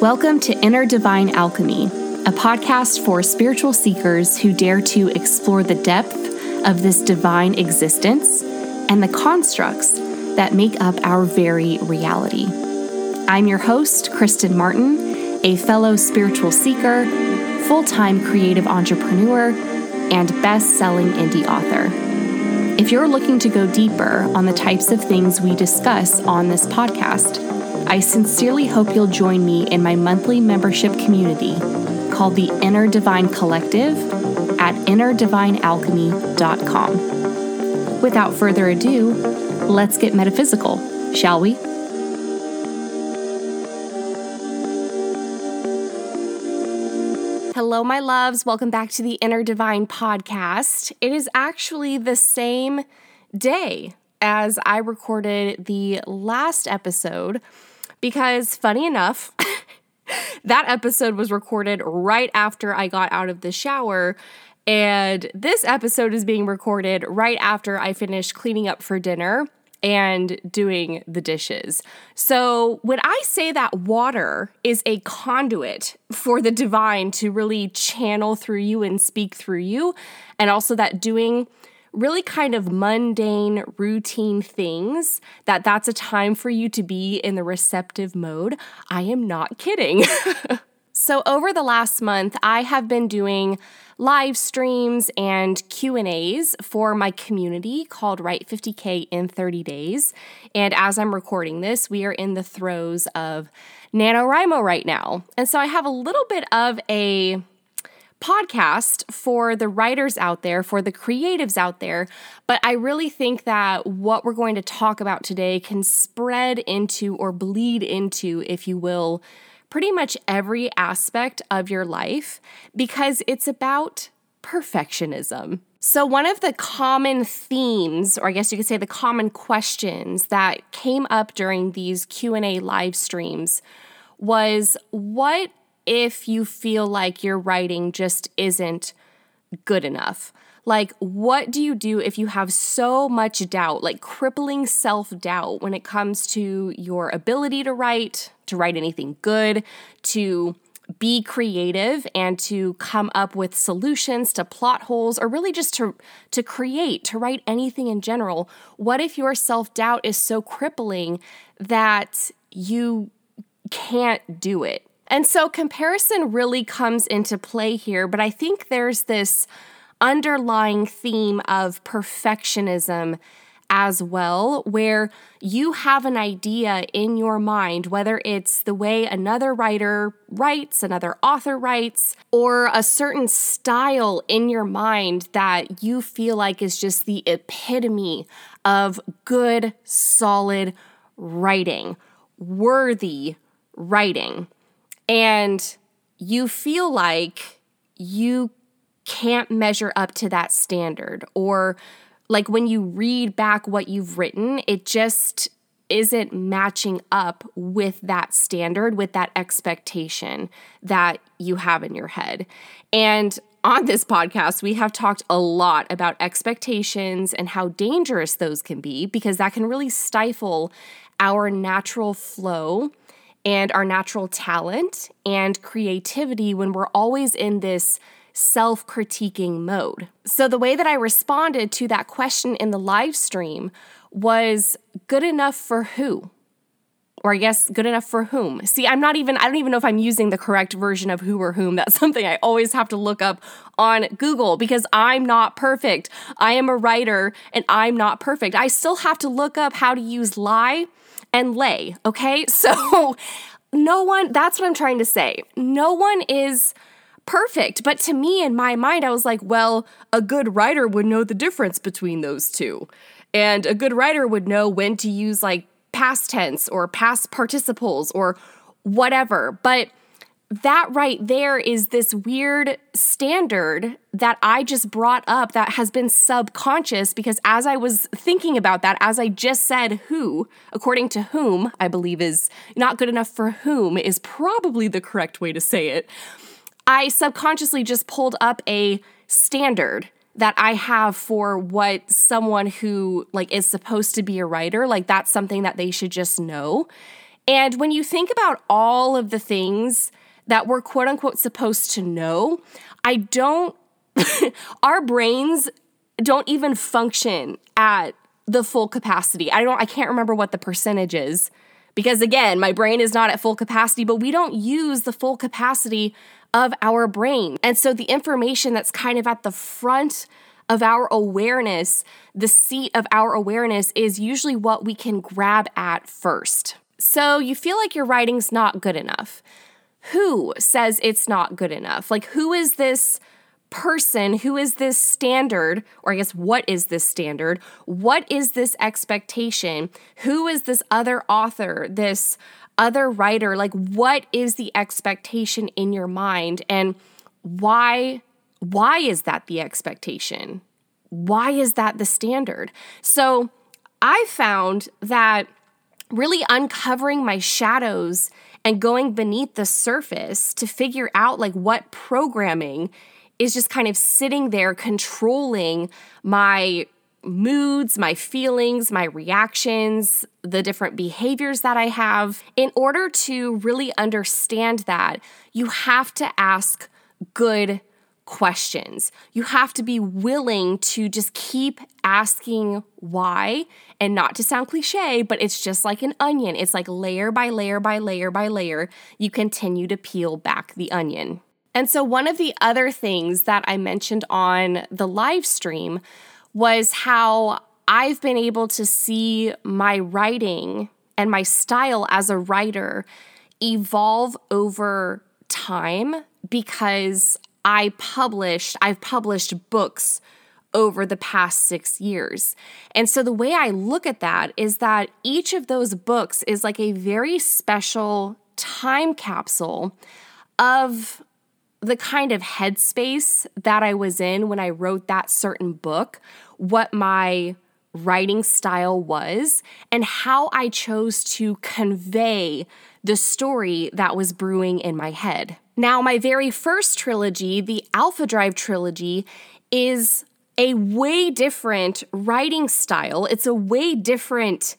Welcome to Inner Divine Alchemy, a podcast for spiritual seekers who dare to explore the depth of this divine existence and the constructs that make up our very reality. I'm your host, Kristen Martin, a fellow spiritual seeker, full time creative entrepreneur, and best selling indie author. If you're looking to go deeper on the types of things we discuss on this podcast, I sincerely hope you'll join me in my monthly membership community called the Inner Divine Collective at innerdivinealchemy.com. Without further ado, let's get metaphysical, shall we? Hello, my loves. Welcome back to the Inner Divine podcast. It is actually the same day as I recorded the last episode because, funny enough, that episode was recorded right after I got out of the shower. And this episode is being recorded right after I finished cleaning up for dinner and doing the dishes. So, when I say that water is a conduit for the divine to really channel through you and speak through you, and also that doing really kind of mundane, routine things, that that's a time for you to be in the receptive mode. I am not kidding. so over the last month, I have been doing live streams and Q&As for my community called Write 50K in 30 days. And as I'm recording this, we are in the throes of NaNoWriMo right now. And so I have a little bit of a podcast for the writers out there, for the creatives out there. But I really think that what we're going to talk about today can spread into or bleed into, if you will, pretty much every aspect of your life because it's about perfectionism. So one of the common themes or I guess you could say the common questions that came up during these Q&A live streams was what if you feel like your writing just isn't good enough. Like, what do you do if you have so much doubt, like crippling self doubt, when it comes to your ability to write, to write anything good, to be creative and to come up with solutions to plot holes or really just to to create to write anything in general what if your self-doubt is so crippling that you can't do it and so comparison really comes into play here, but I think there's this underlying theme of perfectionism as well, where you have an idea in your mind, whether it's the way another writer writes, another author writes, or a certain style in your mind that you feel like is just the epitome of good, solid writing, worthy writing and you feel like you can't measure up to that standard or like when you read back what you've written it just isn't matching up with that standard with that expectation that you have in your head. And on this podcast, we have talked a lot about expectations and how dangerous those can be because that can really stifle our natural flow and our natural talent and creativity when we're always in this self critiquing mode. So, the way that I responded to that question in the live stream was good enough for who? Or I guess good enough for whom? See, I'm not even, I don't even know if I'm using the correct version of who or whom. That's something I always have to look up on Google because I'm not perfect. I am a writer and I'm not perfect. I still have to look up how to use lie and lay, okay? So no one, that's what I'm trying to say. No one is perfect. But to me, in my mind, I was like, well, a good writer would know the difference between those two. And a good writer would know when to use like past tense or past participles or whatever. But that right there is this weird standard that I just brought up that has been subconscious because as I was thinking about that, as I just said, who, according to whom, I believe is not good enough for whom is probably the correct way to say it. I subconsciously just pulled up a standard that I have for what someone who like is supposed to be a writer, like that's something that they should just know. And when you think about all of the things that we're quote unquote supposed to know, I don't, our brains don't even function at the full capacity. I don't, I can't remember what the percentage is because again, my brain is not at full capacity, but we don't use the full capacity of our brain. And so the information that's kind of at the front of our awareness, the seat of our awareness, is usually what we can grab at first. So you feel like your writing's not good enough. Who says it's not good enough? Like, who is this person? Who is this standard? Or I guess, what is this standard? What is this expectation? Who is this other author, this other writer? Like, what is the expectation in your mind? And why? Why is that the expectation? Why is that the standard? So I found that really uncovering my shadows and going beneath the surface to figure out like what programming is just kind of sitting there controlling my moods, my feelings, my reactions, the different behaviors that I have. In order to really understand that, you have to ask good questions. You have to be willing to just keep asking why and not to sound cliche, but it's just like an onion. It's like layer by layer by layer by layer, you continue to peel back the onion. And so, one of the other things that I mentioned on the live stream was how I've been able to see my writing and my style as a writer evolve over time because I published, I've published books over the past six years. And so the way I look at that is that each of those books is like a very special time capsule of the kind of headspace that I was in when I wrote that certain book, what my writing style was, and how I chose to convey the story that was brewing in my head. Now, my very first trilogy, the Alpha Drive trilogy, is a way different writing style. It's a way different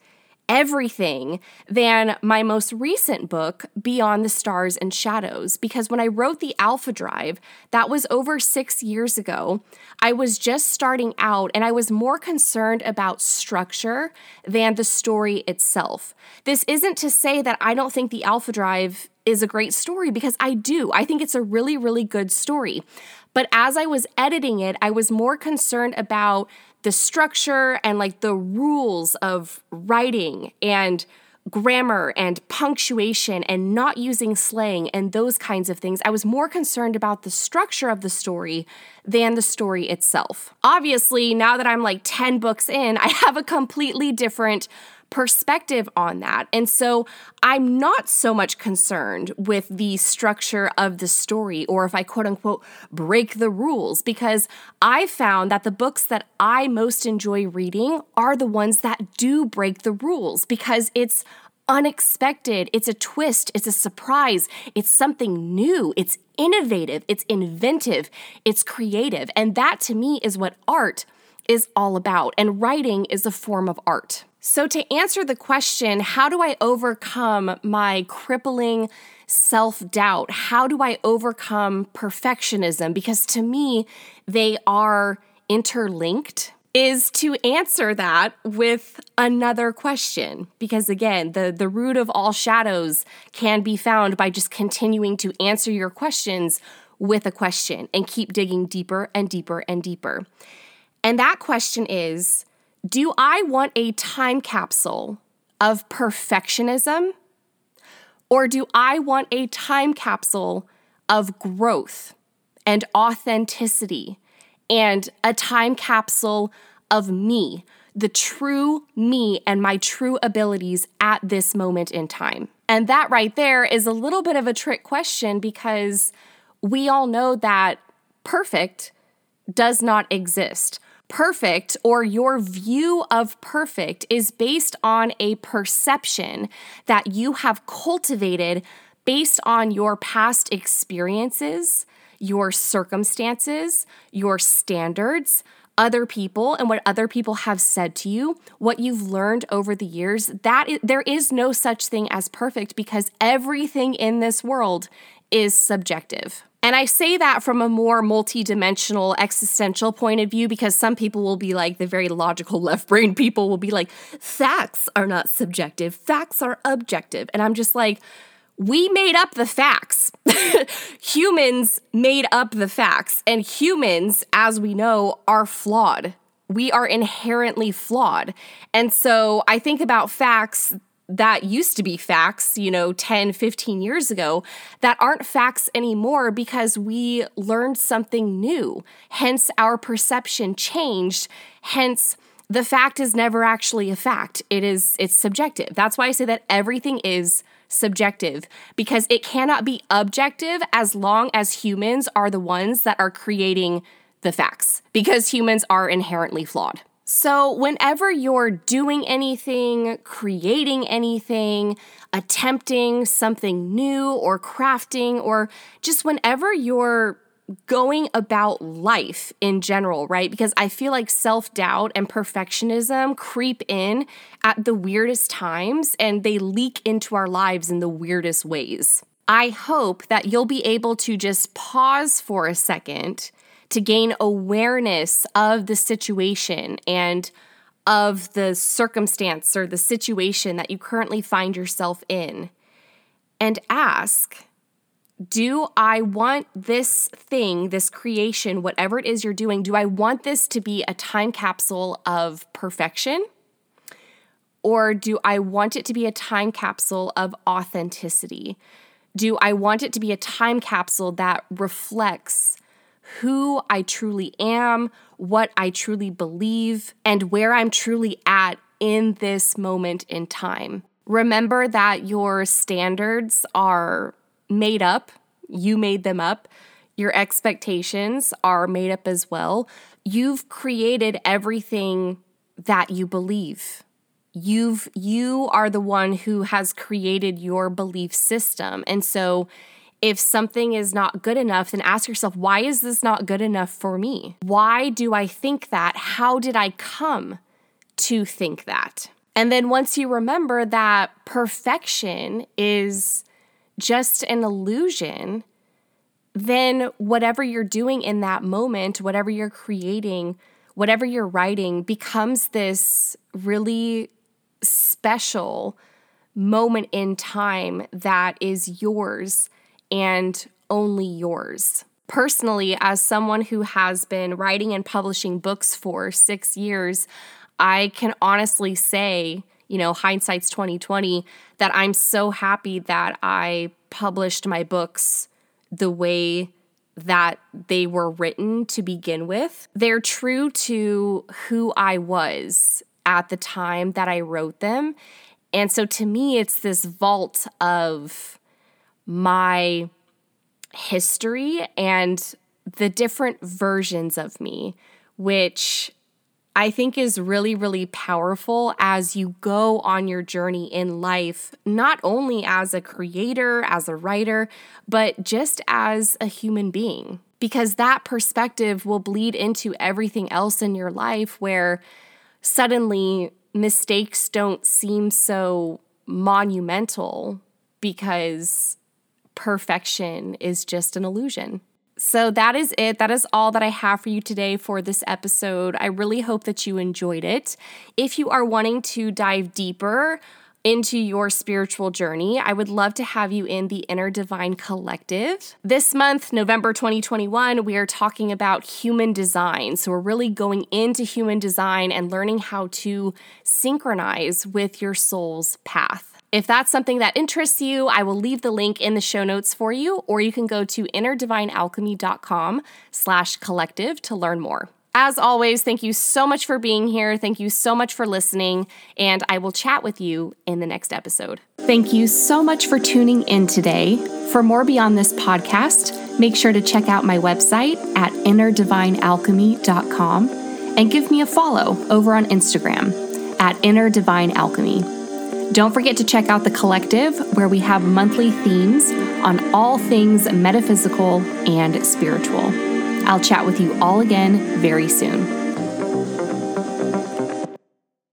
everything than my most recent book, Beyond the Stars and Shadows. Because when I wrote The Alpha Drive, that was over six years ago, I was just starting out and I was more concerned about structure than the story itself. This isn't to say that I don't think The Alpha Drive is a great story because I do. I think it's a really, really good story. But as I was editing it, I was more concerned about the structure and like the rules of writing and grammar and punctuation and not using slang and those kinds of things. I was more concerned about the structure of the story than the story itself. Obviously, now that I'm like 10 books in, I have a completely different perspective on that. And so I'm not so much concerned with the structure of the story or if I quote unquote break the rules because I found that the books that I most enjoy reading are the ones that do break the rules because it's unexpected, it's a twist, it's a surprise, it's something new, it's innovative, it's inventive, it's creative. And that to me is what art is all about. And writing is a form of art. So, to answer the question, how do I overcome my crippling self doubt? How do I overcome perfectionism? Because to me, they are interlinked. Is to answer that with another question. Because again, the, the root of all shadows can be found by just continuing to answer your questions with a question and keep digging deeper and deeper and deeper. And that question is do I want a time capsule of perfectionism? Or do I want a time capsule of growth and authenticity and a time capsule of me, the true me and my true abilities at this moment in time? And that right there is a little bit of a trick question because we all know that perfect does not exist perfect or your view of perfect is based on a perception that you have cultivated based on your past experiences, your circumstances, your standards other people and what other people have said to you, what you've learned over the years, that is, there is no such thing as perfect because everything in this world is subjective. And I say that from a more multidimensional existential point of view because some people will be like, the very logical left brain people will be like, facts are not subjective, facts are objective. And I'm just like, we made up the facts. humans made up the facts, and humans, as we know, are flawed. We are inherently flawed. And so I think about facts that used to be facts, you know, 10, 15 years ago, that aren't facts anymore because we learned something new. Hence, our perception changed. Hence, the fact is never actually a fact. It is, it's subjective. That's why I say that everything is subjective because it cannot be objective as long as humans are the ones that are creating the facts because humans are inherently flawed. So, whenever you're doing anything, creating anything, attempting something new, or crafting, or just whenever you're going about life in general, right? Because I feel like self doubt and perfectionism creep in at the weirdest times and they leak into our lives in the weirdest ways. I hope that you'll be able to just pause for a second to gain awareness of the situation and of the circumstance or the situation that you currently find yourself in and ask do I want this thing, this creation, whatever it is you're doing, do I want this to be a time capsule of perfection? Or do I want it to be a time capsule of authenticity? Do I want it to be a time capsule that reflects who I truly am, what I truly believe, and where I'm truly at in this moment in time? Remember that your standards are made up. You made them up. Your expectations are made up as well. You've created everything that you believe. You've you are the one who has created your belief system. And so if something is not good enough, then ask yourself, why is this not good enough for me? Why do I think that? How did I come to think that? And then once you remember that perfection is just an illusion, then whatever you're doing in that moment, whatever you're creating, whatever you're writing becomes this really special moment in time that is yours and only yours. Personally, as someone who has been writing and publishing books for six years, I can honestly say you know, hindsight's 2020, that I'm so happy that I published my books the way that they were written to begin with. They're true to who I was at the time that I wrote them. And so to me, it's this vault of my history and the different versions of me, which I think is really, really powerful as you go on your journey in life, not only as a creator, as a writer, but just as a human being. Because that perspective will bleed into everything else in your life where suddenly mistakes don't seem so monumental because perfection is just an illusion. So that is it. That is all that I have for you today for this episode. I really hope that you enjoyed it. If you are wanting to dive deeper, into your spiritual journey, I would love to have you in the Inner Divine Collective. This month, November 2021, we are talking about human design. So, we're really going into human design and learning how to synchronize with your soul's path. If that's something that interests you, I will leave the link in the show notes for you, or you can go to innerdivinealchemy.com slash collective to learn more. As always, thank you so much for being here. Thank you so much for listening, and I will chat with you in the next episode. Thank you so much for tuning in today. For more beyond this podcast, make sure to check out my website at innerdivinealchemy.com and give me a follow over on Instagram at innerdivinealchemy. Don't forget to check out the collective, where we have monthly themes on all things metaphysical and spiritual. I'll chat with you all again very soon.